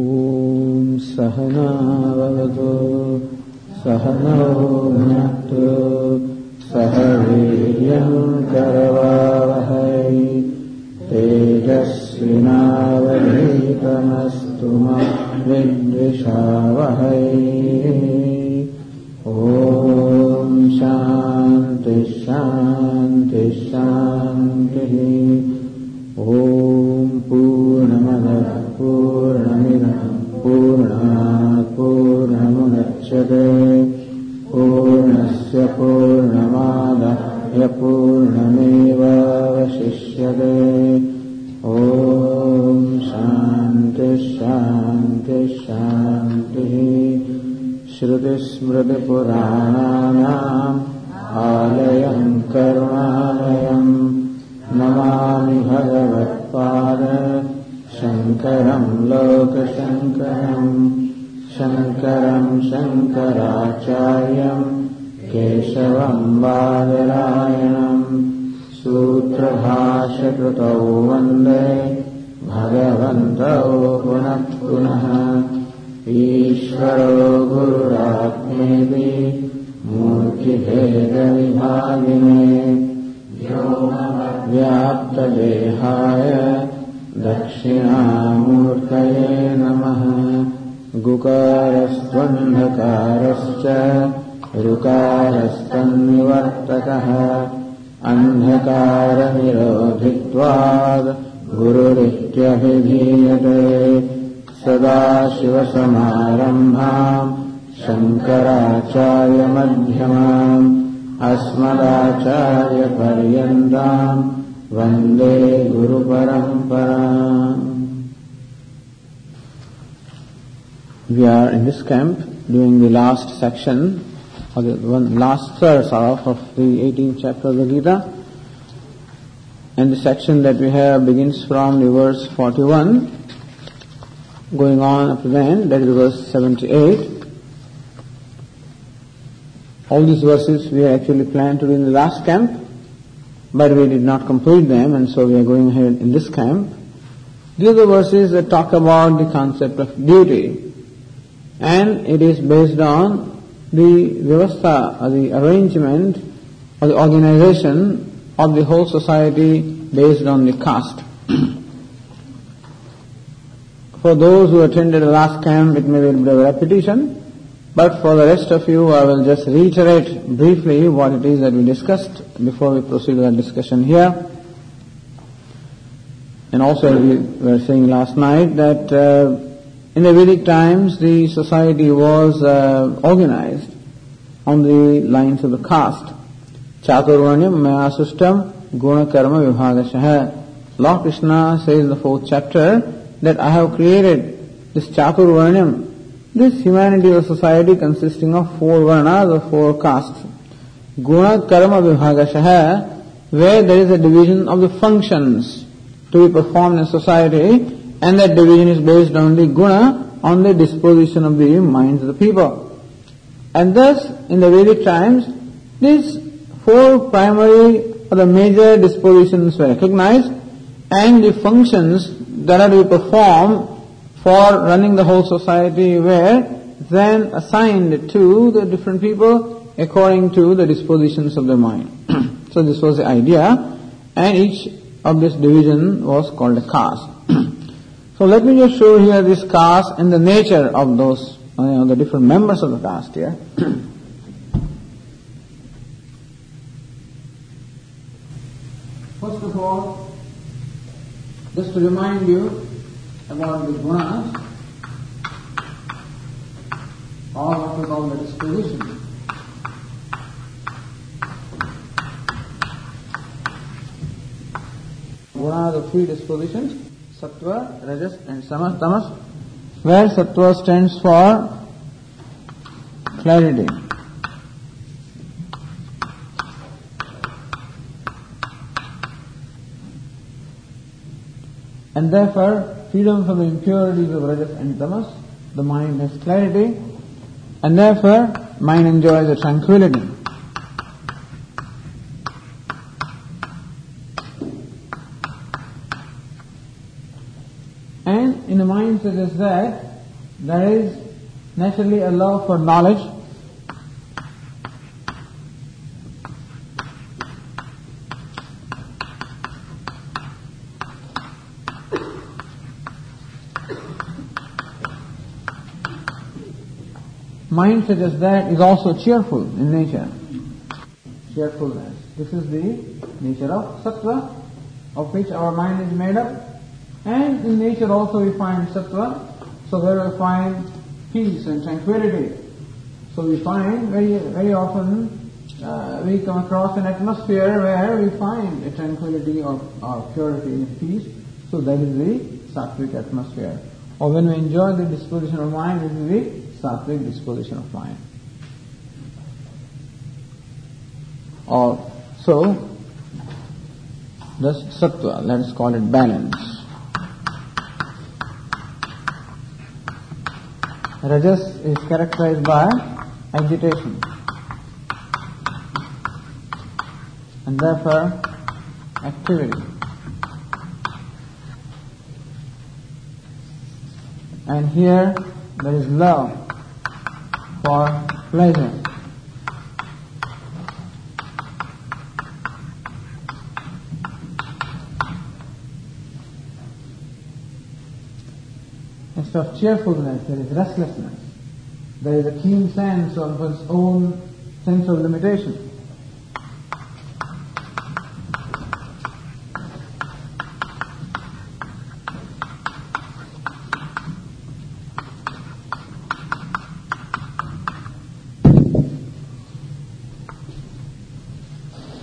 ॐ सहनावतु सहनौ सह वीर्यम् करवावहै तेजस्विनावधीतमस्तु मा विद्विषावहै। ॐ शान्ति शान्ति शान्तिः। ॐ पूर्णमदः पूर्णमिदम् पूर्णस्य पूर्णमादाय पूर्णमेवावशिष्यते ॐ शान्ति शान्ति शान्तिः। श्रुतिस्मृतिपुराणानाम् आलयम् करुणालयम्। नमामि भगवत्पाद। शङ्करम् लोकशङ्करम् शङ्करम् शङ्कराचार्यम् केशवम् बादरायणम् सूत्रभाष्यकृतौ वन्दे भगवन्तौ पुनः पुनः ईश्वरो गुरुरात्मेति मूर्तिभेदविभागिने व्याप्तदेहाय दक्षिणामूर्तये नमः गुकारस्त्वन्धकारश्च ऋकारस्तन्निवर्तकः अन्धकारनिरोधित्वाद् गुरुरित्यभिधीयते सदाशिवसमारम्भाम् शङ्कराचार्यमध्यमाम् अस्मदाचार्यपर्यन्ताम् वन्दे गुरुपरम्पराम् We are in this camp doing the last section, or the one last third of, the 18th chapter of the Gita. And the section that we have begins from the verse 41, going on up to the end, that is verse 78. All these verses we actually planned to do in the last camp, but we did not complete them, and so we are going ahead in this camp. These the verses that talk about the concept of duty, and it is based on the vyavastha, or the arrangement, or the organization of the whole society based on the caste. For those who attended the last camp, it may be a bit of a repetition, but for the rest of you, I will just reiterate briefly what it is that we discussed before we proceed with our discussion here. And also, we were saying last night that uh, in the Vedic times, the society was uh, organized on the lines of the caste. Chaturvarnyam maya sustam guna karma vibhagashaha. Lord Krishna says in the fourth chapter that I have created this Chaturvarnyam, this humanity or society consisting of four varnas or four castes. Guna karma vibhagashaha, where there is a division of the functions to be performed in society, and that division is based on the guna, on the disposition of the minds of the people. And thus, in the Vedic times, these four primary or the major dispositions were recognized, and the functions that are to be performed for running the whole society were then assigned to the different people according to the dispositions of their mind. so this was the idea, and each of this division was called a caste. so let me just show here this caste and the nature of those, uh, you know, the different members of the caste here. First of all, just to remind you about the gunas, or what we call the disposition. Guna are the three dispositions, sattva, rajas and samas, tamas, where sattva stands for clarity. And therefore, freedom from the impurities of rajas and tamas, the mind has clarity, and therefore, mind enjoys a tranquility. Mind such that, there is naturally a love for knowledge. Mind as that is also cheerful in nature. Cheerfulness. This is the nature of sattva, of which our mind is made up. And in nature also we find sattva, so there we find peace and tranquility. So we find very, very often uh, we come across an atmosphere where we find a tranquility or, or purity and peace. So that is the sattvic atmosphere. Or when we enjoy the disposition of mind, it is the sattvic disposition of mind. Or so, that's sattva, let's call it balance. Rajas is characterized by agitation and therefore activity. And here there is love for pleasure. Instead of cheerfulness, there is restlessness. There is a keen sense of one's own sense of limitation.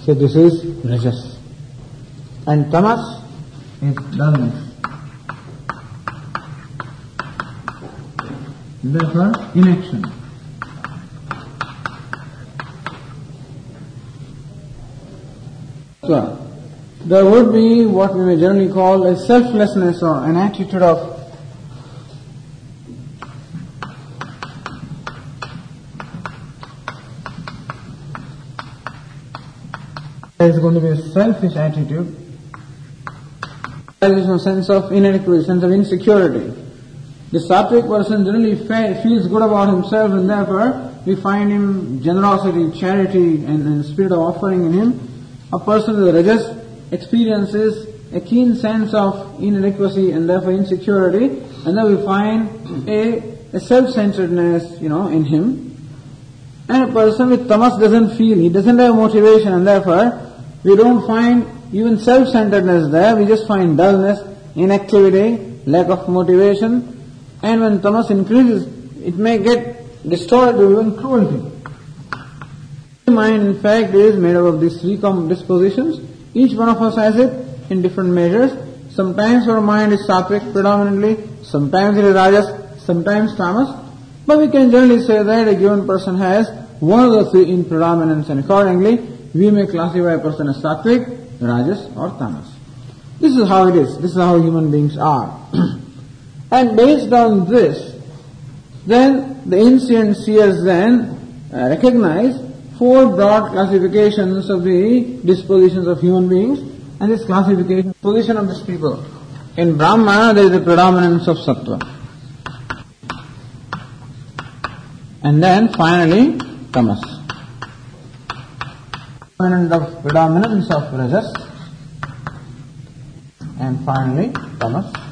So this is rajas. And tamas is dullness. Therefore, inaction. So, there would be what we may generally call a selflessness or an attitude of there is going to be a selfish attitude. There is no sense of inadequacy, sense of insecurity. The sattvic person generally feels good about himself and therefore we find him generosity, charity and, and spirit of offering in him. A person with rajas experiences a keen sense of inadequacy and therefore insecurity and then we find a, a self-centeredness, you know, in him. And a person with tamas doesn't feel, he doesn't have motivation and therefore we don't find even self-centeredness there, we just find dullness, inactivity, lack of motivation, and when tamas increases, it may get distorted to even cruelty. The mind, in fact, is made up of these three dispositions. Each one of us has it in different measures. Sometimes our mind is sattvic predominantly, sometimes it is rajas, sometimes tamas. But we can generally say that a given person has one of the three in predominance and accordingly we may classify a person as sattvic, rajas or tamas. This is how it is. This is how human beings are. and based on this, then the ancient seers then uh, recognize four broad classifications of the dispositions of human beings and this classification position of these people. In Brahma there is a predominance of sattva. And then finally tamas component of predominance of rajas and finally tamas.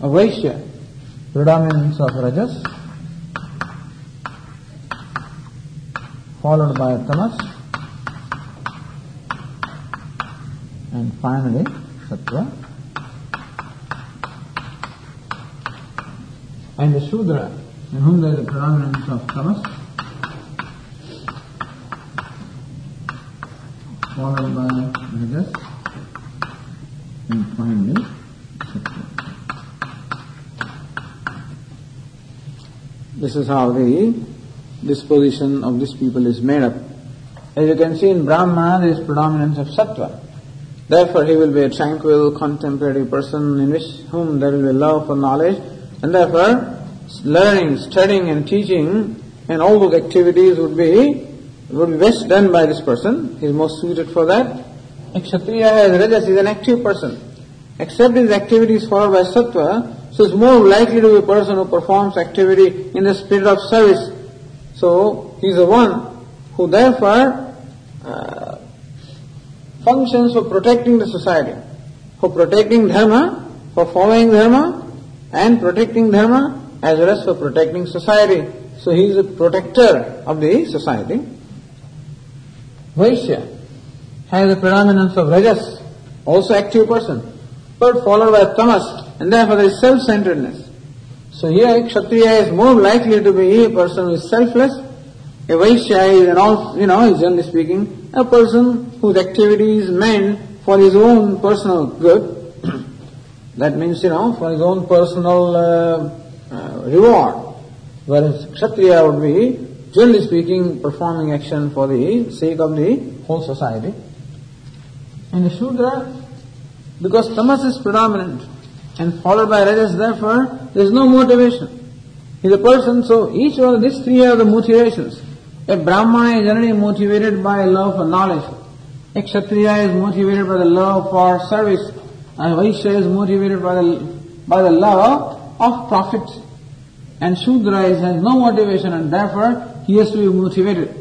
A Vaishya, predominance of rajas followed by tamas. And finally sattva. And the Shudra, in whom there is a predominance of tamas, followed by rajas, and finally sattva. This is how the disposition of these people is made up. As you can see in Brahma, there is predominance of sattva. Therefore, he will be a tranquil, contemplative person in which whom there will be love for knowledge, and therefore, learning, studying, and teaching, and all those activities would be would be best done by this person. He is most suited for that. A Kshatriya has rajas, is an active person. except his activity is followed by sattva, so it's more likely to be a person who performs activity in the spirit of service. So he's the one who therefore uh, functions for protecting the society, for protecting dharma, for following dharma, and protecting dharma, as well as for protecting society. So he is a protector of the society. Vaishya has a predominance of rajas, also active person, but followed by tamas, and therefore there is self-centeredness. So here Kshatriya is more likely to be a person who is selfless. A Vaishya is an all, you know, generally speaking, a person whose activity is meant for his own personal good. that means, you know, for his own personal uh, uh, reward. Whereas Kshatriya would be, generally speaking, performing action for the sake of the whole society. And the Shudra, because tamas is predominant and followed by rajas, therefore there is no motivation. He's a person, so each one of these three are the motivations. A Brahmana is generally motivated by love for knowledge. A Kshatriya is motivated by the love for service. A Vaishya is motivated by the, by the love of profit. And Shudra is, has no motivation and therefore he has to be motivated.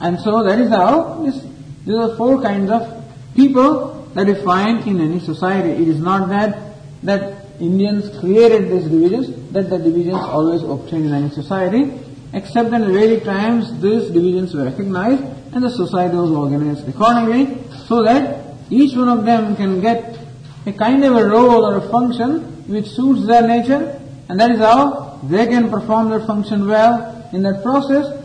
And so that is how this, these are four kinds of people that we find in any society. It is not that that Indians created these divisions, that the divisions always obtained in any society, except in Vedic times these divisions were recognized and the society was organized accordingly so that each one of them can get a kind of a role or a function which suits their nature and that is how they can perform their function well. In that process,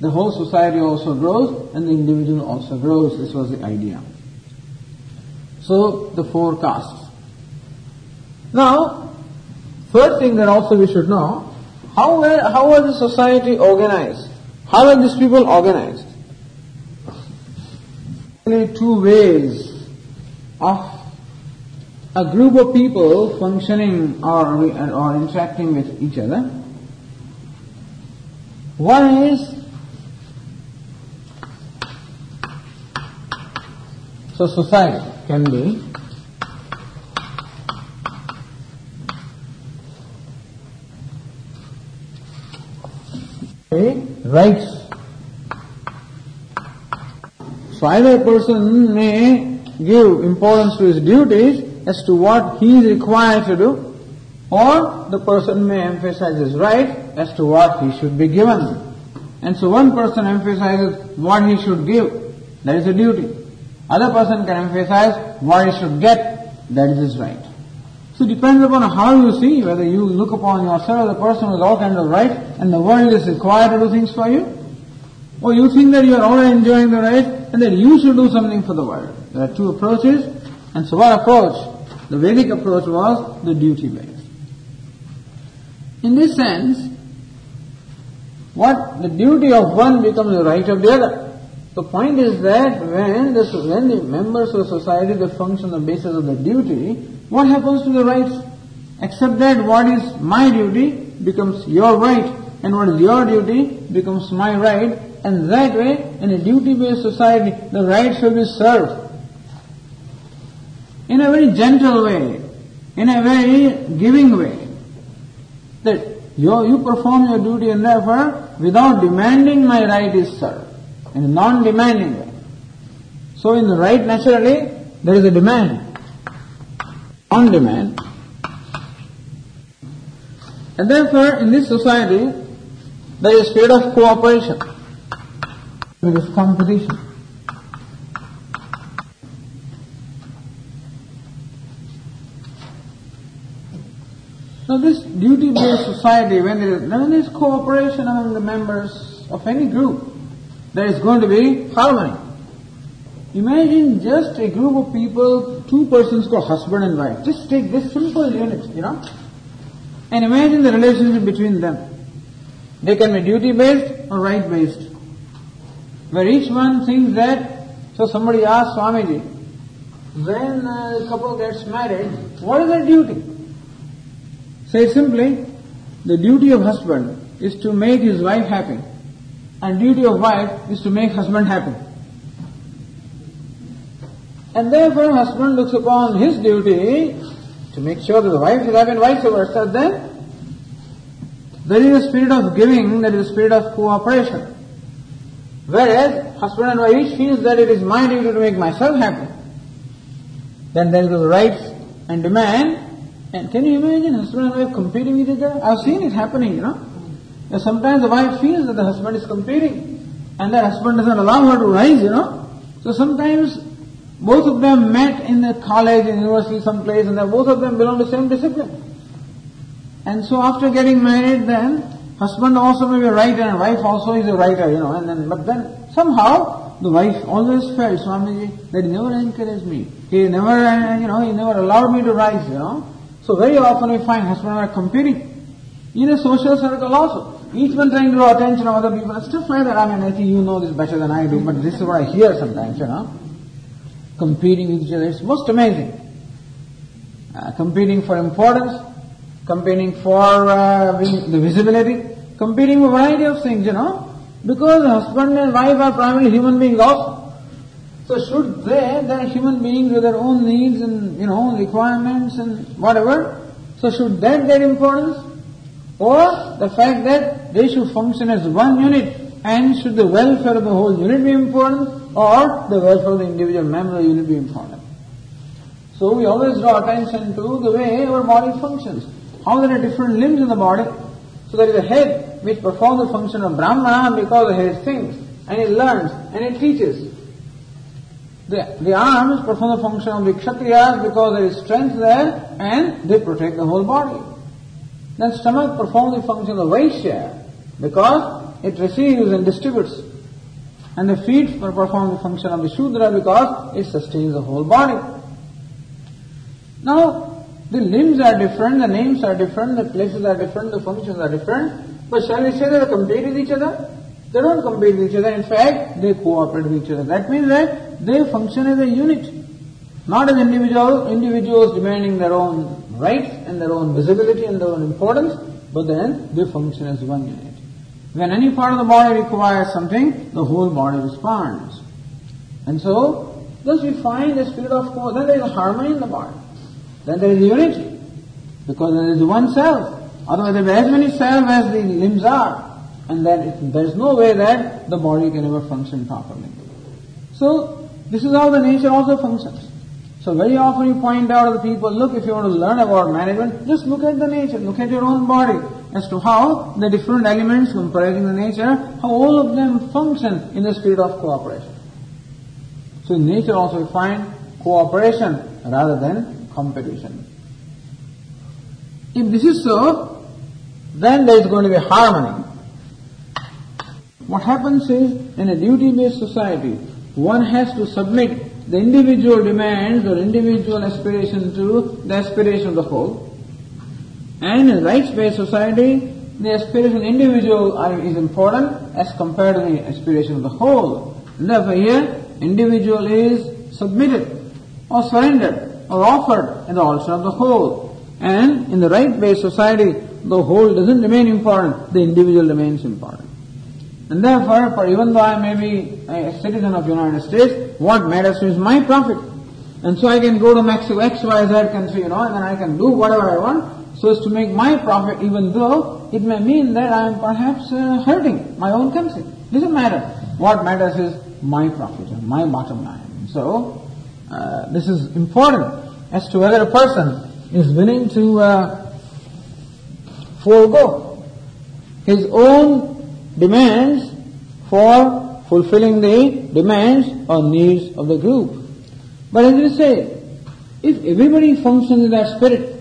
the whole society also grows and the individual also grows. This was the idea. So the four castes. Now, third thing that also we should know, how, were, how was the society organized? How are these people organized? Only two ways of a group of people functioning or, or interacting with each other. One is so society can be rights. So either person may give importance to his duties as to what he is required to do, or the person may emphasize his right as to what he should be given. And so one person emphasizes what he should give, that is a duty. Other person can emphasize what he should get, that is his right. So it depends upon how you see, whether you look upon yourself as a person with all kinds of right and the world is required to do things for you, or you think that you are already enjoying the right and that you should do something for the world. There are two approaches, and so one approach, the Vedic approach was the duty based. In this sense, what the duty of one becomes the right of the other. The point is that when the, when the members of society they function on the basis of the duty, what happens to the rights? Except that what is my duty becomes your right, and what is your duty becomes my right, and that way, in a duty-based society, the rights will be served. In a very gentle way, in a very giving way. That you, you perform your duty and therefore, without demanding my right is served in a non-demanding way. So in the right, naturally, there is a demand. On demand. And therefore, in this society, there is spirit of cooperation. There is competition. Now this duty-based society, when there, is, when there is cooperation among the members of any group, there is going to be harmony. Imagine just a group of people, two persons called husband and wife. Just take this simple unit, you know, and imagine the relationship between them. They can be duty based or right based. Where each one thinks that, so somebody asks Swamiji, when uh, a couple gets married, what is their duty? Say simply, the duty of husband is to make his wife happy and duty of wife is to make husband happy. And therefore husband looks upon his duty to make sure that the wife is happy and vice versa, then there is a spirit of giving, there is a spirit of cooperation. Whereas husband and wife feels that it is my duty to make myself happy. Then there is rights and demand. And can you imagine husband and wife competing with each other? I've seen it happening, you know. And sometimes the wife feels that the husband is competing and the husband doesn't allow her to rise, you know. So sometimes both of them met in the college, in university, someplace, and both of them belong to the same discipline. And so after getting married, then husband also may be a writer and wife also is a writer, you know. And then, but then somehow the wife always felt Swamiji that he never encouraged me. He never, you know, he never allowed me to rise, you know. So very often we find husband are competing in a social circle also. Each one trying to draw attention of other people and stuff like that. I mean, I think you know this better than I do, but this is what I hear sometimes, you know competing with each other. It's most amazing. Uh, competing for importance, competing for uh, the visibility, competing for a variety of things, you know. Because husband and wife are primarily human beings also. So should they, they are human beings with their own needs and, you know, requirements and whatever. So should that get importance? Or the fact that they should function as one unit and should the welfare of the whole unit be important? or the welfare of the individual member of the unit be important. So we always draw attention to the way our body functions. How there are different limbs in the body. So there is a head which performs the function of Brahma because the head thinks and it learns and it teaches. The, the arms perform the function of the Kshatriyas because there is strength there and they protect the whole body. Then stomach performs the function of Vaishya because it receives and distributes and the feet perform the function of the Shudra because it sustains the whole body. Now, the limbs are different, the names are different, the places are different, the functions are different. But shall we say they compete with each other? They don't compete with each other. In fact, they cooperate with each other. That means that they function as a unit. Not as individual, individuals demanding their own rights and their own visibility and their own importance, but then they function as one unit. When any part of the body requires something, the whole body responds. And so, thus we find the spirit of. Then there is harmony in the body. Then there is unity. Because there is one self. Otherwise there are as many cells as the limbs are. And then there is no way that the body can ever function properly. So, this is how the nature also functions. So very often you point out to the people, look, if you want to learn about management, just look at the nature, look at your own body as to how the different elements comprising the nature, how all of them function in the spirit of cooperation. So in nature also we find cooperation rather than competition. If this is so, then there is going to be harmony. What happens is, in a duty-based society, one has to submit the individual demands or individual aspiration to the aspiration of the whole. And in rights-based society, the aspiration of the individual is important as compared to the aspiration of the whole. And therefore here, individual is submitted or surrendered or offered in the altar of the whole. And in the right-based society, the whole doesn't remain important, the individual remains important. And therefore, for even though I may be a citizen of United States, what matters is my profit. And so I can go to Mexico, X, Y, Z country, you know, and then I can do whatever I want, so as to make my profit, even though it may mean that I am perhaps uh, hurting my own country. Doesn't matter. What matters is my profit, and my bottom line. So, uh, this is important as to whether a person is willing to uh, forego his own demands for fulfilling the demands or needs of the group. But as we say, if everybody functions in that spirit,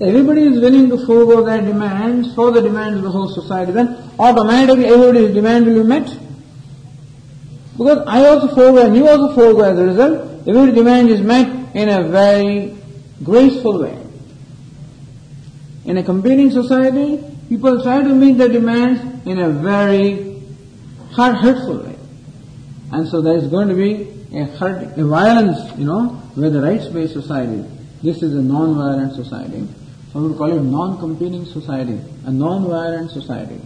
everybody is willing to forego their demands for the demands of the whole society, then automatically everybody's demand will be met. Because I also forego and you also forego as a result, every demand is met in a very graceful way. In a competing society, people try to meet their demands in a very hurt, hurtful way. And so there is going to be a hurt, a violence, you know, where the rights-based society. This is a non-violent society. So we would call it non-competing society, a non-violent society.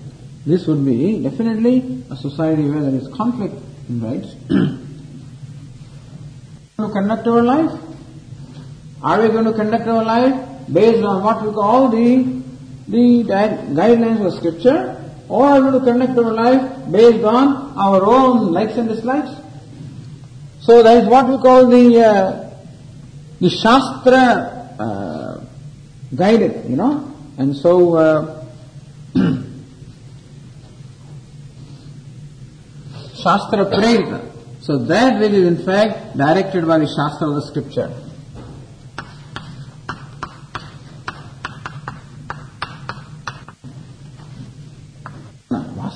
This would be definitely a society where there is conflict in rights. to conduct our life? Are we going to conduct our life based on what we call the, the guidelines of scripture? Or to conduct our life based on our own likes and dislikes? So that is what we call the, uh, the Shastra uh, guided, you know. And so, uh, Shastra Prerita. So that which is in fact directed by the Shastra of the scripture.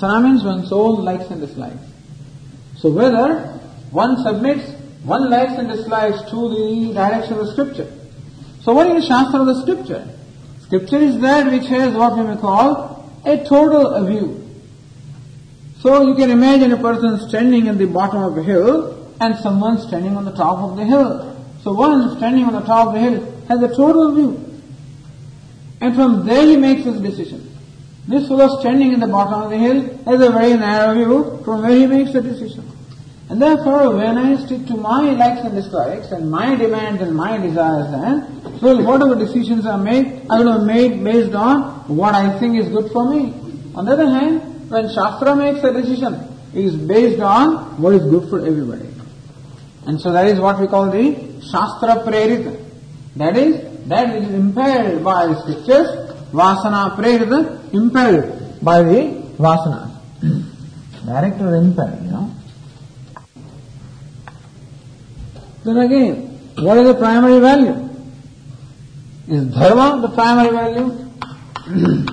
Means one's own likes and dislikes. So whether one submits one likes and dislikes to the direction of the scripture. So what is the Shastra of the scripture? Scripture is that which has what we may call a total view. So you can imagine a person standing at the bottom of a hill and someone standing on the top of the hill. So one standing on the top of the hill has a total view. And from there he makes his decision. This fellow standing in the bottom of the hill has a very narrow view from where he makes the decision. And therefore, when I stick to my likes and dislikes and my demands and my desires, eh, then, well, whatever decisions are made, I will have made based on what I think is good for me. On the other hand, when Shastra makes a decision, it is based on what is good for everybody. And so that is what we call the Shastra Prerita. That is, that is impelled by scriptures, Vasana Prerita, impelled by the Vasana. Direct or impelled, you know. Then again, what is the primary value? Is dharma the primary value?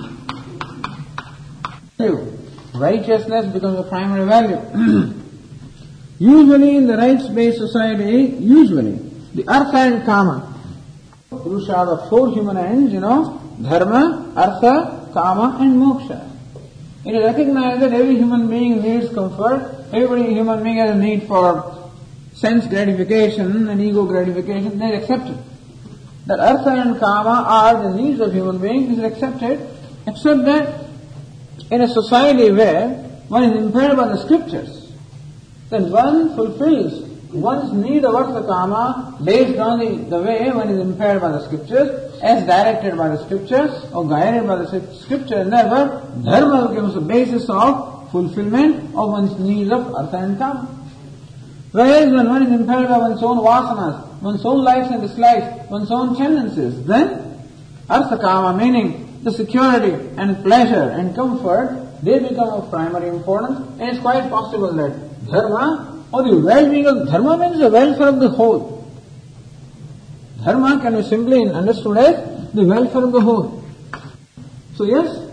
righteousness becomes a primary value. usually in the rights-based society, usually, the artha and kama, Purushartha four human ends, you know, dharma, artha, kama and moksha. It is recognized that every human being needs comfort, every human being has a need for sense gratification and ego gratification, they are accepted. That artha and kama are the needs of human beings is accepted, except that in a society where one is impaired by the scriptures, then one fulfills one's need of artha kama based on the, the way one is impaired by the scriptures, as directed by the scriptures or guided by the scripture, never dharma becomes the basis of fulfillment of one's needs of artha and kama. Whereas when one is impaired by one's own vasanas, one's own likes and dislikes, one's own tendencies, then artha kama meaning the security and pleasure and comfort, they become of primary importance and it's quite possible that dharma or the well-being of dharma means the welfare of the whole. Dharma can be simply understood as the welfare of the whole. So yes,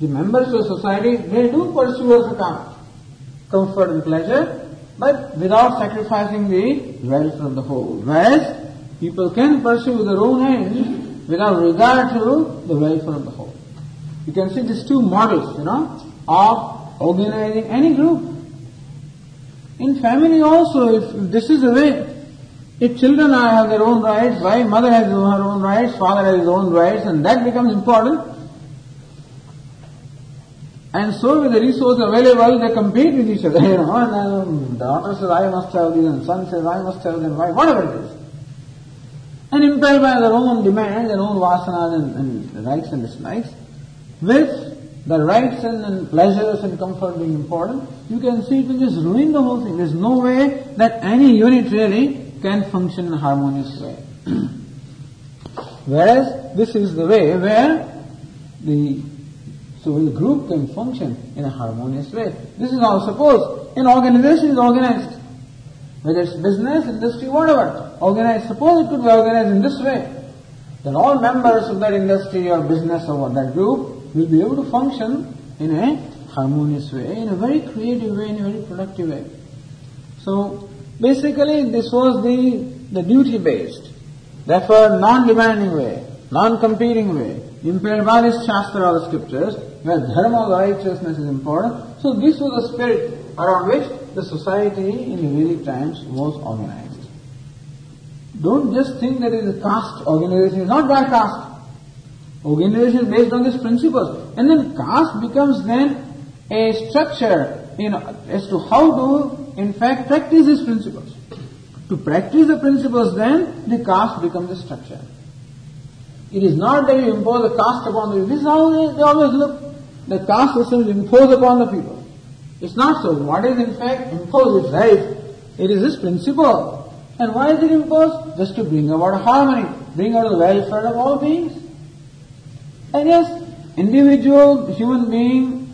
the members of society, they do pursue a comfort and pleasure, but without sacrificing the welfare of the whole. Whereas people can pursue their own ends without regard to the welfare of the whole. You can see these two models, you know, of organizing any group. In family also, if this is the way, if children have their own rights, wife, mother has her own rights, father has his own rights, and that becomes important. And so with the resources available, they compete with each other, you know, and um, daughter says, I must have this, and son says, I must have this, whatever it is and impelled by their own demands, their own vasanas and, and rights and dislikes, with the rights and, and, pleasures and comfort being important, you can see it will just ruin the whole thing. There's no way that any unit really can function in a harmonious way. Whereas this is the way where the so the group can function in a harmonious way. This is how suppose an organization is organized whether it's business, industry, whatever, organized. Suppose it could be organized in this way, then all members of that industry or business or that group will be able to function in a harmonious way, in a very creative way, in a very productive way. So basically this was the, the duty based, therefore non-demanding way, non-competing way, impaired by this Shastra or the scriptures, where dharma, righteousness is important. So this was the spirit around which the society in the Vedic times was organized. Don't just think that it is a caste organization. It's not by caste. Organization based on these principles. And then caste becomes then a structure know, as to how to, in fact, practice these principles. To practice the principles then, the caste becomes a structure. It is not that you impose a caste upon the people. This is how they, they always look. The caste system is imposed upon the people. It's not so. What is in fact imposed is right. It is this principle. And why is it imposed? Just to bring about harmony, bring about the welfare of all beings. And yes, individual human being,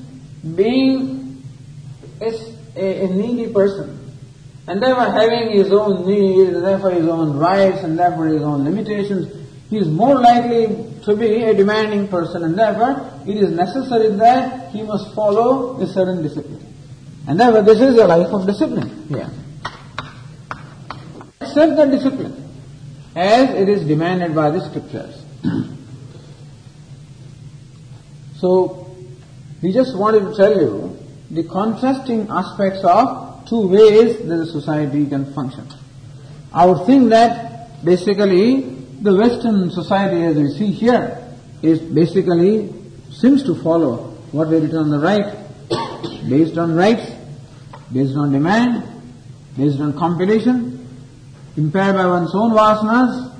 being is a, a needy person, and therefore having his own needs, and therefore his own rights, and therefore his own limitations, he is more likely to be a demanding person, and therefore it is necessary that he must follow a certain discipline. And therefore this is a life of discipline here. Accept the discipline as it is demanded by the scriptures. so, we just wanted to tell you the contrasting aspects of two ways that the society can function. I would think that basically the Western society as we see here is basically seems to follow what we written on the right, based on rights, based on demand, based on competition, impaired by one's own vasanas,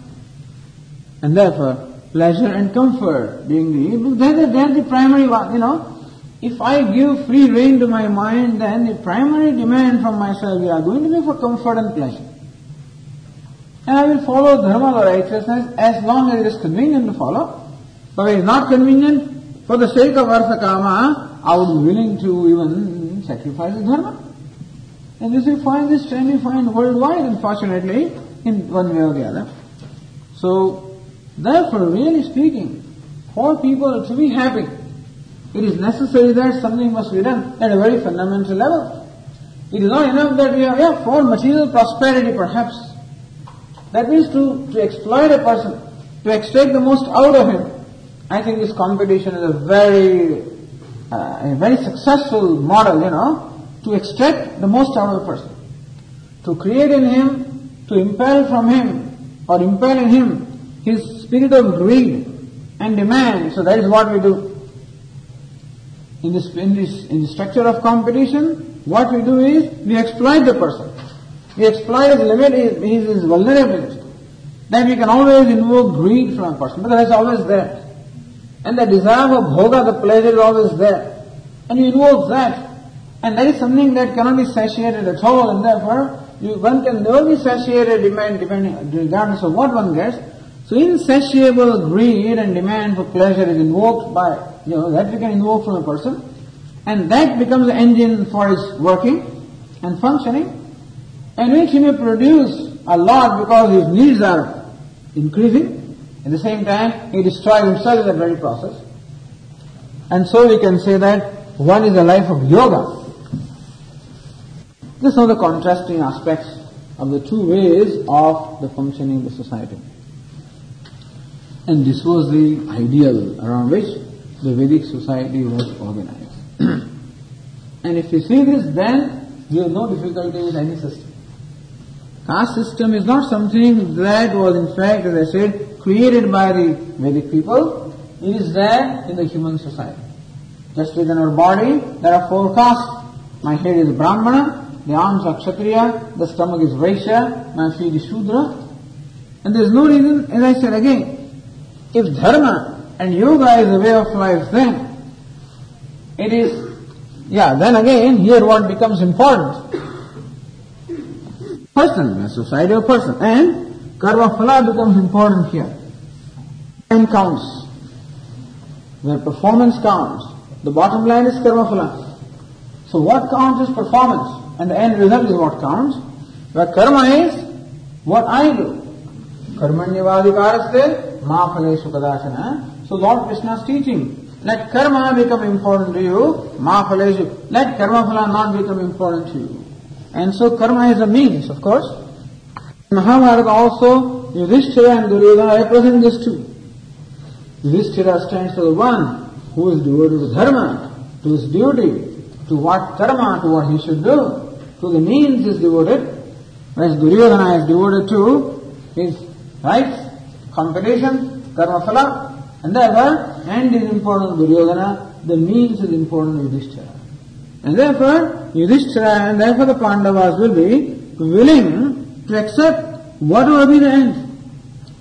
and therefore pleasure and comfort being the, they're the, they're the primary one, you know. If I give free rein to my mind, then the primary demand from myself are going to be for comfort and pleasure. And I will follow dharma or righteousness as long as it is convenient to follow. But if it is not convenient, for the sake of artha kama, I would be willing to even sacrifice the dharma. And this you find this trend you find worldwide, unfortunately, in one way or the other. So, therefore, really speaking, for people to be happy, it is necessary that something must be done at a very fundamental level. It is not enough that we are, yeah, for material prosperity perhaps. That means to, to exploit a person, to extract the most out of him. I think this competition is a very, uh, a very successful model, you know, to extract the most out of a person. To create in him, to impel from him, or impel in him, his spirit of greed and demand. So that is what we do. In this, in this, in the structure of competition, what we do is, we exploit the person. We exploit his limit, his, his vulnerability. Then we can always invoke greed from a person, because that's always there. And the desire of bhoga, the pleasure is always there. And you invoke that. And that is something that cannot be satiated at all, and therefore, you, one can never be satiated demand depending, regardless of what one gets. So insatiable greed and demand for pleasure is invoked by, you know, that we can invoke from a person. And that becomes the engine for his working and functioning. And which he may produce a lot because his needs are increasing. At the same time, he destroys himself in that very process. And so we can say that one is a life of yoga. These are the contrasting aspects of the two ways of the functioning of the society. And this was the ideal around which the Vedic society was organized. and if you see this, then you have no difficulty with any system. Caste system is not something that was in fact, as I said, created by the Vedic people. It is there in the human society. Just within our body, there are four castes. My head is Brahmana, the arms are Kshatriya, the stomach is Vaishya, my feet is Shudra. And there is no reason, as I said again, if dharma and yoga is a way of life, then it is, yeah, then again, here what becomes important? Person, a society of person. And karma phala becomes important here. And counts. Where performance counts. The bottom line is karma phala. So what counts is performance. And the end result is what counts. Where karma is what I do. Karmanyevadhikaraste ma kadachana. So Lord Krishna's teaching. Let karma become important to you, ma. Let karma phala not become important to you. And so karma is a means, of course. Mahabharata also, Yudhishthira and Duryodhana represent this too. Yudhishthira stands for the one who is devoted to dharma, to his duty, to what karma, to what he should do, to the means he is devoted, whereas Duryodhana is devoted to his rights, competition, karma phala, and therefore, end is important to Duryodhana, the means is important to Yudhishthira. And therefore, Yudhishthira and therefore the Pandavas will be willing to accept what will be the end,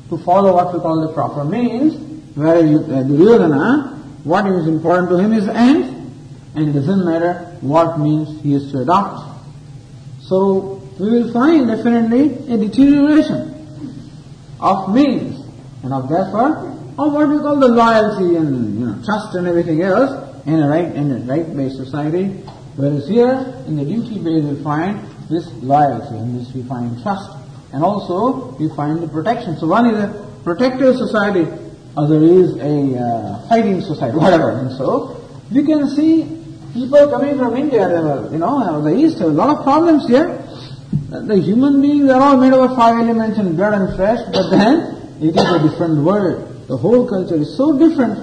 to follow what we call the proper means, whereas Duryodhana, what is important to him is the end, and it doesn't matter what means he is to adopt. So we will find definitely a deterioration of means, and of therefore of what we call the loyalty and you know, trust and everything else in a right in a right-based society. Whereas here in the duty-based we find this loyalty, and this we find trust, and also we find the protection. So one is a protective society, other is a uh, fighting society, whatever. And so you can see people coming from India, you know, the East, have a lot of problems here. The human beings are all made of five elements and blood and flesh, but then it is a different world. The whole culture is so different,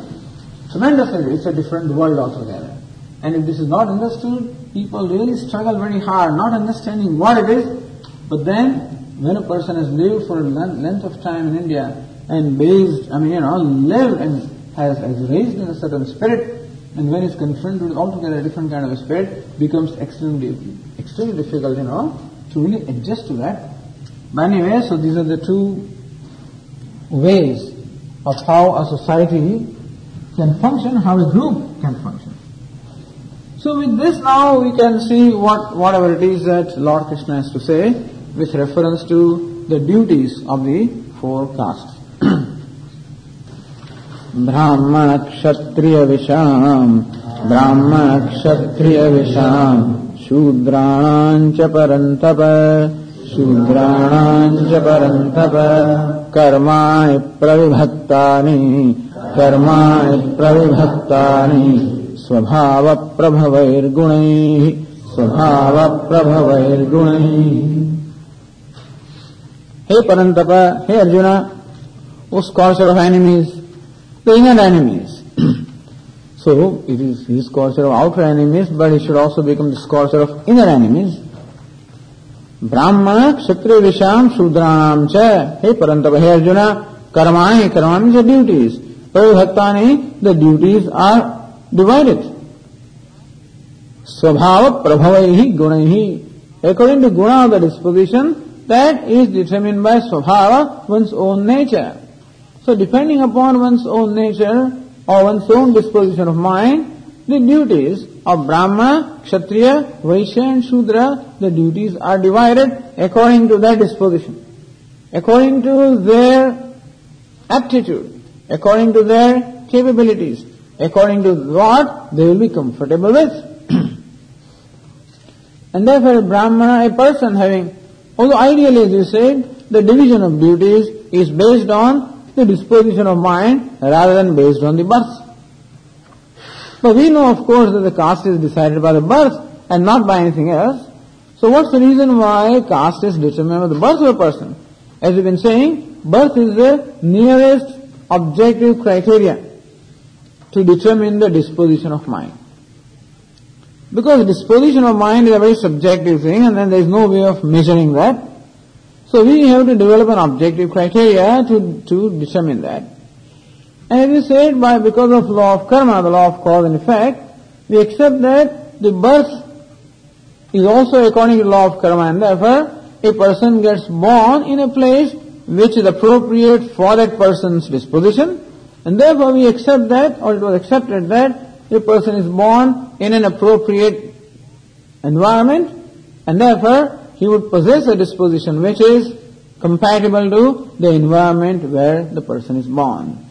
tremendously, it's a different world altogether. And if this is not understood, people really struggle very hard, not understanding what it is. But then, when a person has lived for a length of time in India and based, I mean, you know, lived and has, has raised in a certain spirit, and when he's confronted with altogether a different kind of a spirit, becomes extremely, extremely difficult, you know, to really adjust to that. But anyway, so these are the two ways of how a society can function, how a group can function. So with this now we can see what, whatever it is that Lord Krishna has to say with reference to the duties of the four castes. ब्राह्मण क्षत्रिय विषाम ब्राह्मण क्षत्रिय विषाम शूद्राणां च परन्तप शूद्राणाम् कर्मा परन्तप कर्मा प्रविभक्तानि। स्वभाव प्रभवैर्गुण स्वभावप्रभवैर्गुणैः। स्वभावप्रभवैर्गुणैः। हे परन्तप हे Arjun as scorcher of enemies the inner enemies so it is his scorcher of outer enemies but it should also become this scorcher of inner enemies scorcher of inner enemies. Brahmana, Kshatriya, Visham, Shudranam cha. Hey Parantapa, hey Arjuna, karmani, karmani are duties. Pravibhaktani, the duties are divided. Swabhava prabhavaihi gunaihi. According to guna, the disposition, that is determined by swabhava, one's own nature. So depending upon one's own nature or one's own disposition of mind, the duties of Brahma, Kshatriya, Vaishya and Shudra, the duties are divided according to their disposition, according to their aptitude, according to their capabilities according to what they will be comfortable with. and therefore a Brahmana, a person having, although ideally as you said, the division of duties is based on the disposition of mind rather than based on the birth. But we know of course that the caste is decided by the birth and not by anything else. So what's the reason why caste is determined by the birth of a person? As we've been saying, birth is the nearest objective criteria to determine the disposition of mind. Because disposition of mind is a very subjective thing and then there is no way of measuring that. So we have to develop an objective criteria to, to determine that. And as we said, by because of law of karma, the law of cause and effect, we accept that the birth is also according to law of karma and therefore a person gets born in a place which is appropriate for that person's disposition and therefore we accept that, or it was accepted that a person is born in an appropriate environment, and therefore he would possess a disposition which is compatible to the environment where the person is born.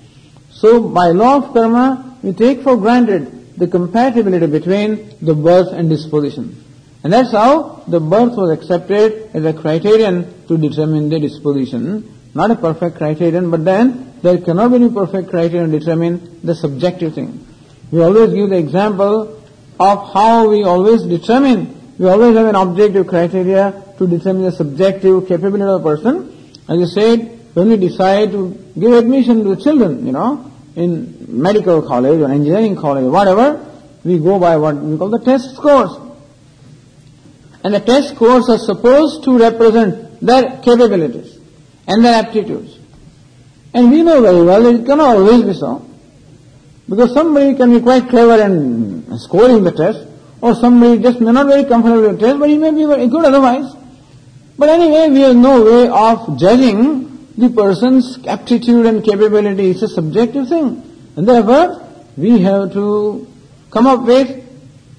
So by law of karma, we take for granted the compatibility between the birth and disposition. And that's how the birth was accepted as a criterion to determine the disposition. Not a perfect criterion, but then there cannot be any perfect criterion to determine the subjective thing. We always give the example of how we always determine, we always have an objective criteria to determine the subjective capability of a person. As you said, when we decide to give admission to children, you know, in medical college or engineering college whatever, we go by what we call the test scores. And the test scores are supposed to represent their capabilities and their aptitudes. And we know very well that it cannot always be so. Because somebody can be quite clever in scoring the test, or somebody just may not very comfortable with the test, but he may be very good otherwise. But anyway, we have no way of judging the person's aptitude and capability. is a subjective thing. And therefore, we have to come up with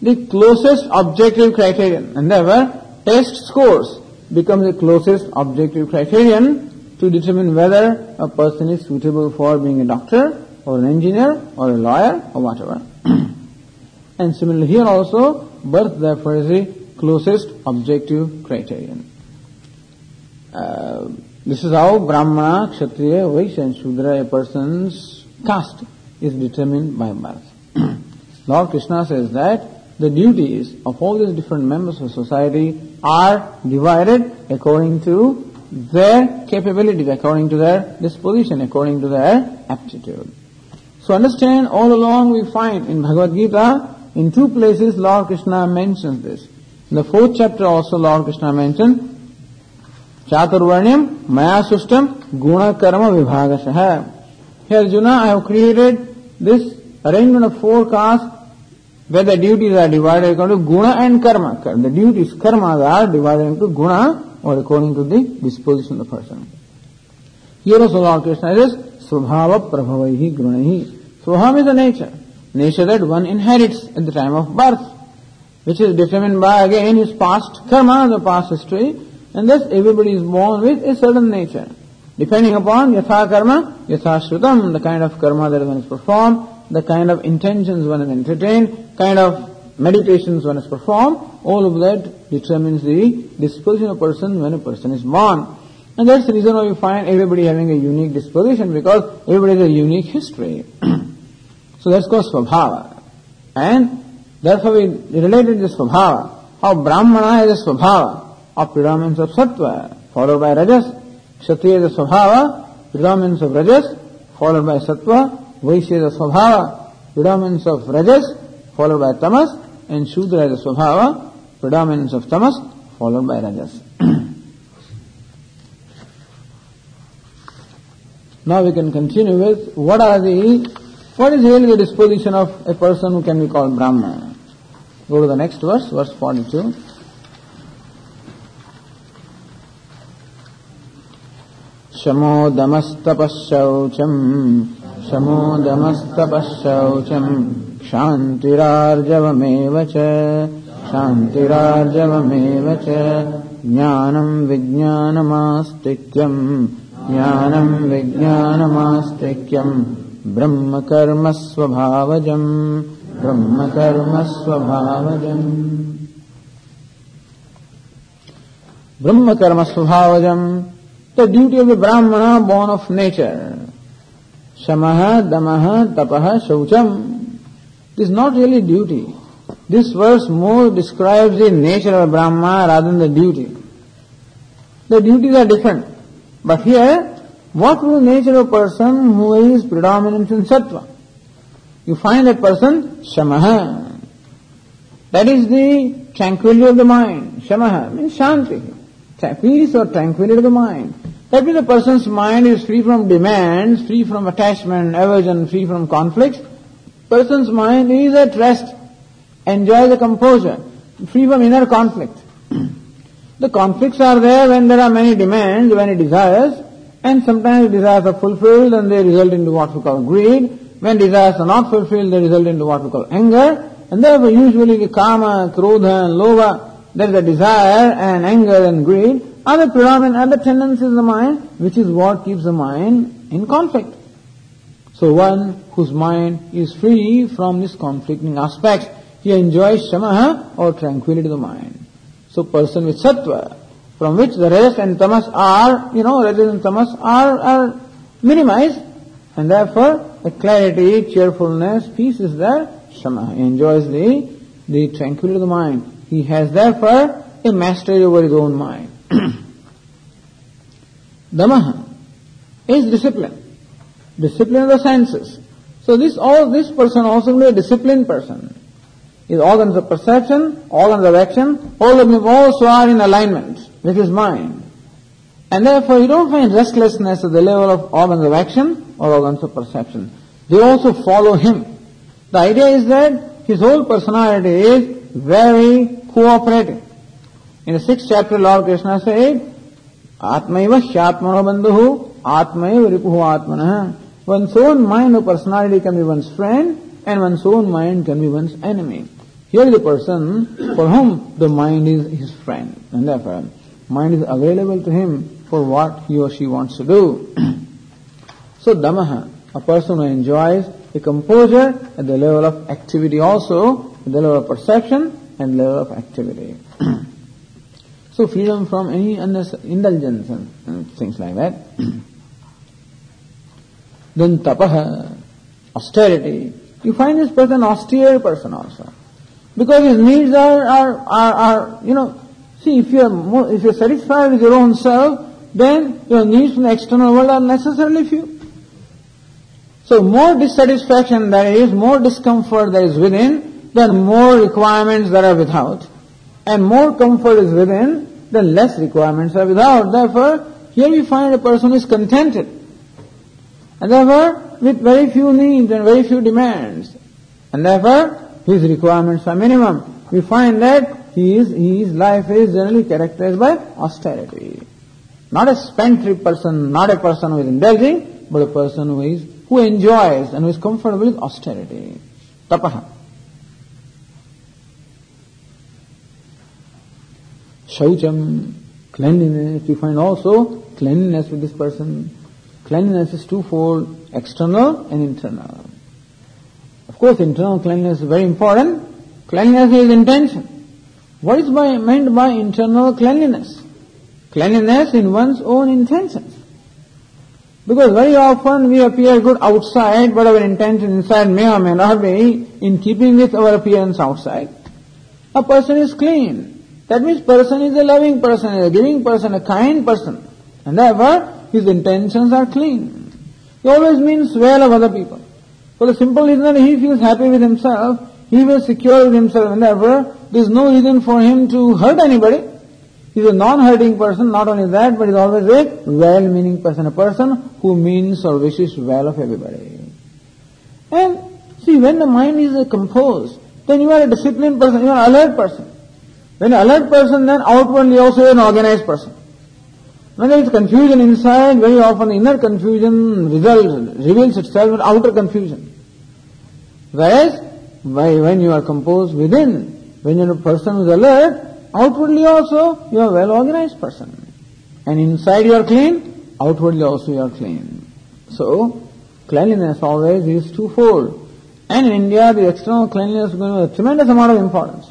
the closest objective criterion. And therefore, test scores become the closest objective criterion to determine whether a person is suitable for being a doctor or an engineer or a lawyer or whatever. and similarly here also, birth therefore is the closest objective criterion. Uh, this is how Brahmana, Kshatriya, Vaishya and Shudra, a person's caste is determined by birth. Lord Krishna says that the duties of all these different members of society are divided according to their capabilities, according to their disposition, according to their aptitude. So understand, all along we find in Bhagavad Gita, in two places Lord Krishna mentions this. In the fourth chapter also Lord Krishna mentioned, चातुर्वर्ण्यम मया सुष्टम गुण कर्म विभाग Arjun I have created this arrangement of four caste way the duties are divided according guna and karma the duties karma are divided to guna or according to the disposition of person here of Krishna is स्वभाव प्रभव ही गुण ही स्वभाव is a nature nature that one inherits at the time of birth which is determined by again is past karma the past history and thus everybody is born with a certain nature. Depending upon yatha karma, yatha shrutam, the kind of karma that one is performed, the kind of intentions one is entertained, kind of meditations one is performed, all of that determines the disposition of a person when a person is born. And that's the reason why we find everybody having a unique disposition because everybody has a unique history. so that's called svabhava. And therefore we related this svabhava. How Brahmana has a svabhava of predominance of sattva, followed by rajas. Kshatriya is a svabhava, predominance of rajas, followed by sattva. Vaishya is a svabhava, predominance of rajas, followed by tamas, and Shudra is a svabhava, predominance of tamas, followed by rajas. now we can continue with what are the, what is really the disposition of a person who can be called Brahma. Go to the next verse, verse 42. शमोदमस्तपःशौचम् शमोदमस्तपःशौचम् क्षान्तिरार्जवमेव च क्षान्तिरार्जवमेव च ज्ञानम् विज्ञानमास्तिक्यम् ज्ञानम् विज्ञानमास्तिक्यम् ब्रह्मकर्मस्वभावजम् ब्रह्मकर्मस्वभावजम्। ब्रह्मकर्मस्वभावजम् the duty of the Brahmana born of nature. Shamaha, Damaha, Tapaha, Shaucham. This is not really duty. This verse more describes the nature of a Brahma rather than the duty. The duties are different. But here, what will the nature of a person who is predominant in sattva? You find that person, Shamaha. That is the tranquility of the mind. Shamaha means Shanti. Peace or tranquility of the mind. That means the person's mind is free from demands, free from attachment, aversion, free from conflicts. Person's mind is at rest, enjoys the composure, free from inner conflict. the conflicts are there when there are many demands, many desires, and sometimes desires are fulfilled and they result into what we call greed. When desires are not fulfilled, they result into what we call anger. And therefore usually the kama, krodha and lobha, there is a desire and anger and greed are the predominant, are the tendencies of the mind, which is what keeps the mind in conflict. So one whose mind is free from these conflicting aspects, he enjoys shamaha or tranquility of the mind. So person with sattva, from which the rest and tamas are, you know, rajas and tamas are, are minimized, and therefore the clarity, cheerfulness, peace is there, shamaha. He enjoys the, the tranquility of the mind. He has therefore a mastery over his own mind. Damaha is discipline. Discipline of the senses. So this all this person also be a disciplined person. His organs of perception, organs of action, all of them also are in alignment with his mind. And therefore you don't find restlessness at the level of organs of action or organs of perception. They also follow him. The idea is that his whole personality is very cooperative. In the sixth chapter, Lord Krishna said, Atmaiva Hyatmano Bandhu, Atmaiva Ripuhu Atmana. One's own mind or personality can be one's friend, and one's own mind can be one's enemy. Here is a person for whom the mind is his friend, and therefore mind is available to him for what he or she wants to do. so Damaha, a person who enjoys a composure at the level of activity also, at the level of perception and level of activity. so freedom from any indulgence and things like that. then tapaha, austerity. You find this person austere person also. Because his needs are, are, are, are you know, see, if you're, if you're satisfied with your own self, then your needs from the external world are necessarily few. So more dissatisfaction there is, more discomfort there is within, then more requirements there are without. And more comfort is within, then less requirements are without. Therefore, here we find a person is contented. And therefore, with very few needs and very few demands. And therefore, his requirements are minimum. We find that his, his life is generally characterized by austerity. Not a spendthrift person, not a person who is indulging, but a person who is, who enjoys and who is comfortable with austerity. Tapaha. Shaucham, cleanliness, we find also cleanliness with this person. Cleanliness is twofold, external and internal. Of course, internal cleanliness is very important. Cleanliness is intention. What is by, meant by internal cleanliness? Cleanliness in one's own intentions. Because very often we appear good outside, but our intention inside may or may not be in keeping with our appearance outside. A person is clean. That means person is a loving person, a giving person, a kind person. And therefore, his intentions are clean. He always means well of other people. For the simple reason that he feels happy with himself, he feels secure with himself, and therefore there is no reason for him to hurt anybody. He is a non-hurting person, not only that, but he is always a well-meaning person, a person who means or wishes well of everybody. And see, when the mind is composed, then you are a disciplined person, you are an alert person. When alert person, then outwardly also an organized person. When there is confusion inside, very often inner confusion results, reveals itself in outer confusion. Whereas, when you are composed within, when you are a person who is alert, outwardly also you are a well organized person. And inside you are clean, outwardly also you are clean. So, cleanliness always is twofold. And in India, the external cleanliness is going to have a tremendous amount of importance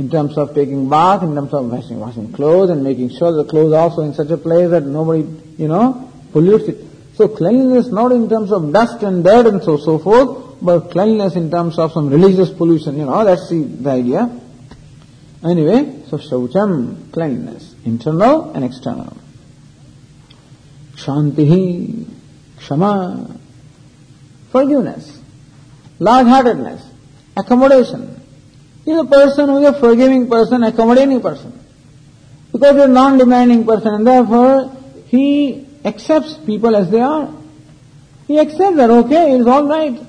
in terms of taking bath, in terms of washing, washing clothes and making sure the clothes also in such a place that nobody, you know, pollutes it. So cleanliness not in terms of dust and dirt and so, so forth, but cleanliness in terms of some religious pollution, you know, that's the, the idea. Anyway, so shaucham, cleanliness, internal and external. Kshantihi, kshama, forgiveness, large-heartedness, accommodation, is a person who is a forgiving person, accommodating person. Because he is a non-demanding person and therefore he accepts people as they are. He accepts that, okay, it's alright.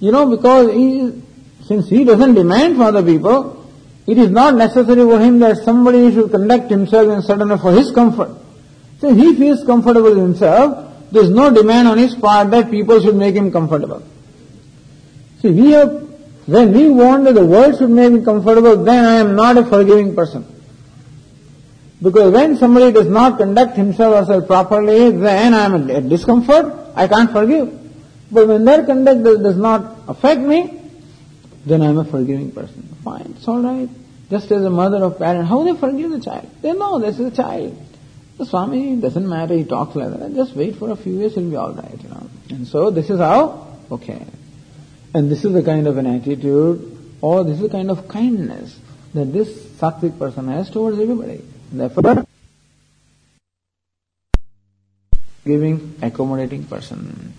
You know, because he, since he doesn't demand for other people, it is not necessary for him that somebody should conduct himself in certain way for his comfort. Since he feels comfortable with himself, there is no demand on his part that people should make him comfortable. See, we have when we want that the world should make me comfortable, then I am not a forgiving person. Because when somebody does not conduct himself or herself properly, then I am at discomfort, I can't forgive. But when their conduct does, not affect me, then I am a forgiving person. Fine, it's alright. Just as a mother or parent, how they forgive the child? They know this is a child. The Swami doesn't matter, he talks like that. Just wait for a few years, he'll be alright, you know. And so this is how, okay. And this is the kind of an attitude, or this is the kind of kindness that this sattvic person has towards everybody. Therefore, giving, accommodating person.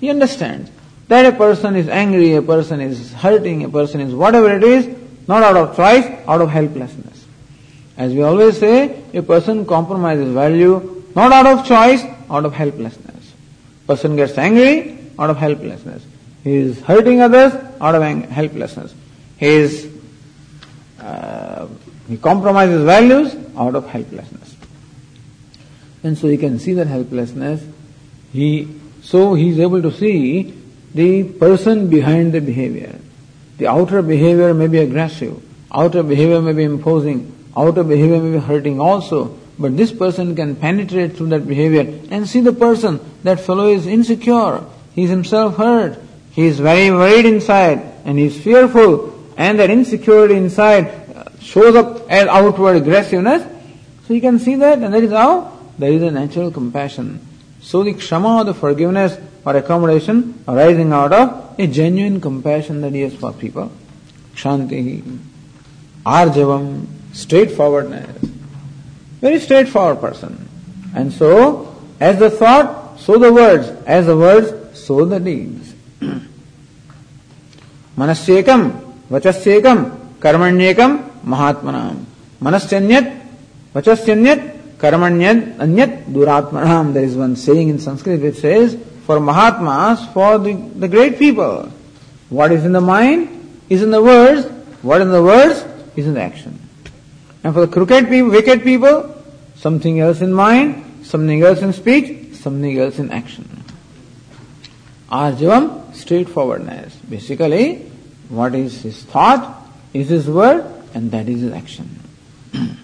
He understands that a person is angry, a person is hurting, a person is whatever it is, not out of choice, out of helplessness. As we always say, a person compromises value, not out of choice, out of helplessness. Person gets angry out of helplessness. He is hurting others out of helplessness. He is uh, He compromises values out of helplessness. And so he can see that helplessness. He, so he is able to see the person behind the behavior. The outer behavior may be aggressive, outer behavior may be imposing, outer behavior may be hurting also, but this person can penetrate through that behavior and see the person. That fellow is insecure. He is himself hurt. He is very worried inside and he is fearful and that insecurity inside shows up as outward aggressiveness. So you can see that and that is how there is a natural compassion. So the kshama or the forgiveness or accommodation arising out of a genuine compassion that he has for people. Kshanti, arjavam, straightforwardness. Very straightforward person. And so, as the thought, so the words. As the words, so the deeds. मनस्येकम वचस्येकम कर्मण्येकम महात्मना। मनस्त वचस्त कर्मण्यद अन्य दुरात्मना। There is one say in Sanskrit which says for mahatma for the great people what is in the mind is in the words what in the word is in the action and for the crooked people wicked people something else in mind something else in speech something else in action आज जब हम straightforwardness basically what is his thought is his word and that is his action.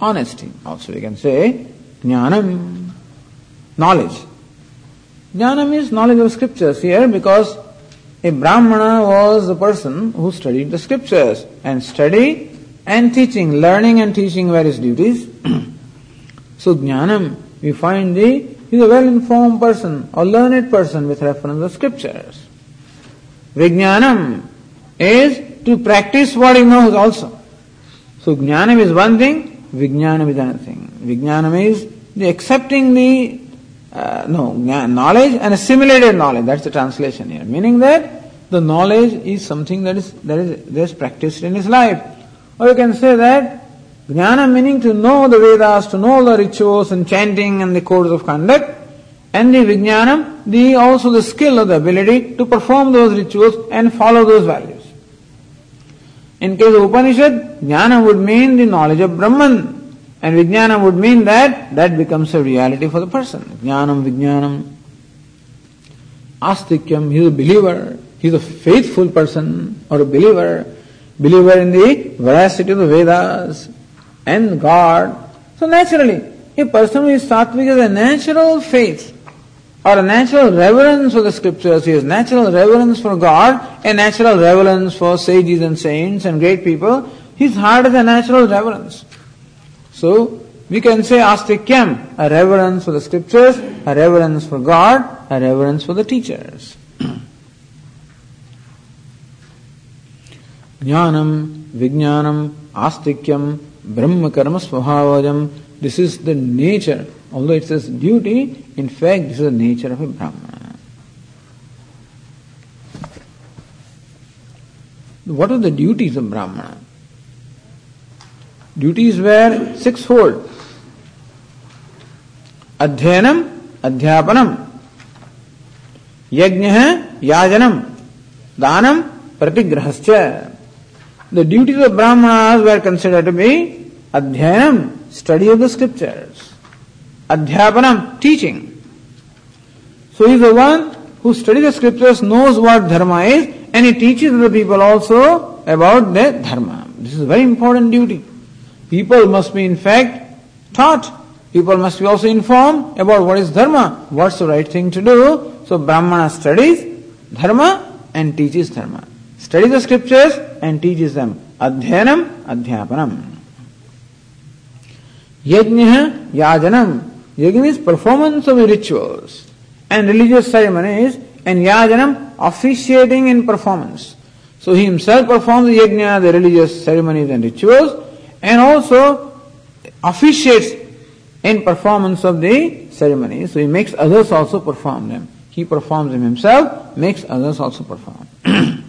Honesty, also we can say, jnanam, knowledge. Jnanam is knowledge of scriptures here because a Brahmana was a person who studied the scriptures and study and teaching, learning and teaching various duties. so jnanam, we find the, he's a well-informed person or learned person with reference to scriptures. Vijnanam is to practice what he knows also. So jnanam is one thing, vijnanam is another thing. Vijnanam is the accepting the uh, no knowledge and assimilated knowledge. That's the translation here. Meaning that the knowledge is something that is that is that is practiced in his life. Or you can say that jnana meaning to know the Vedas, to know the rituals and chanting and the codes of conduct, and the vijnanam, the also the skill or the ability to perform those rituals and follow those values. In case of Upanishad, jnana would mean the knowledge of Brahman. And vijnana would mean that that becomes a reality for the person. Jnanam, vijnanam. Astikyam, he is a believer. He is a faithful person or a believer. Believer in the veracity of the Vedas and God. So naturally, a person who is sattvic has a natural faith or a natural reverence for the scriptures, he has natural reverence for God, a natural reverence for sages and saints and great people, his heart has a natural reverence. So, we can say astikyam, a reverence for the scriptures, a reverence for God, a reverence for the teachers. Jnanam, Vijnanam, Astikyam, Brahma Karma Svabhavajam, this is the nature Although it says duty, in fact, this is the nature of a Brahmana. What are the duties of Brahmana? Duties were sixfold. Adhyanam, Adhyapanam, Yajna, Yajanam, Danam, Pratigrahascha. The duties of Brahmanas were considered to be Adhyanam, study of the scriptures. Adhyapanam, teaching. So is the one who studies the scriptures, knows what dharma is, and he teaches the people also about the dharma. This is a very important duty. People must be in fact taught. People must be also informed about what is dharma, what's the right thing to do. So Brahmana studies dharma and teaches dharma. Studies the scriptures and teaches them. Adhyanam, adhyapanam. Yajna, yajanam. Yajna is performance of rituals and religious ceremonies and yajanam officiating in performance. So he himself performs the yajna, the religious ceremonies and rituals and also officiates in performance of the ceremonies. So he makes others also perform them. He performs them himself, makes others also perform.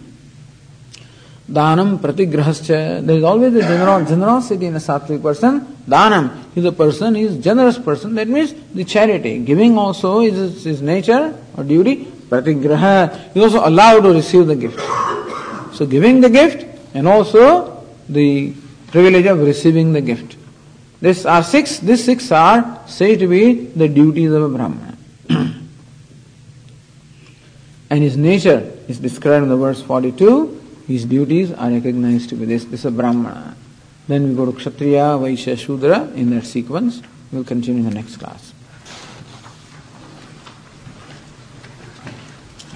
Danam pratigrahascha. There is always a gener- generosity in a sattvic person. Danam is a person, is generous person. That means the charity. Giving also is his nature or duty. Pratigraha is also allowed to receive the gift. So giving the gift and also the privilege of receiving the gift. These are six, these six are said to be the duties of a Brahmana. and his nature is described in the verse 42. His duties are recognized to be this. This is a Brahmana. Then we go to Kshatriya, Vaishya, Shudra in that sequence. We'll continue in the next class.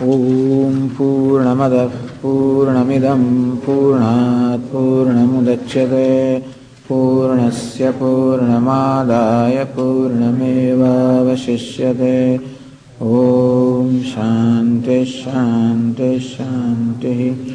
ॐ पूर्णमदः पूर्णमिदं पूर्णात् पूर्णमुदच्यते पूर्णस्य पूर्णमादाय पूर्णमेवावशिष्यते ॐ शान्तिः शान्तिः शान्तिः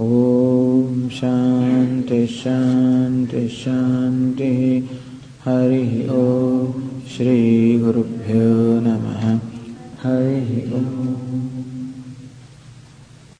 ॐ शान्ति शान्ति शान्तिः हरिः ॐ श्रीगुरुभ्यो नमः। हरिः ॐ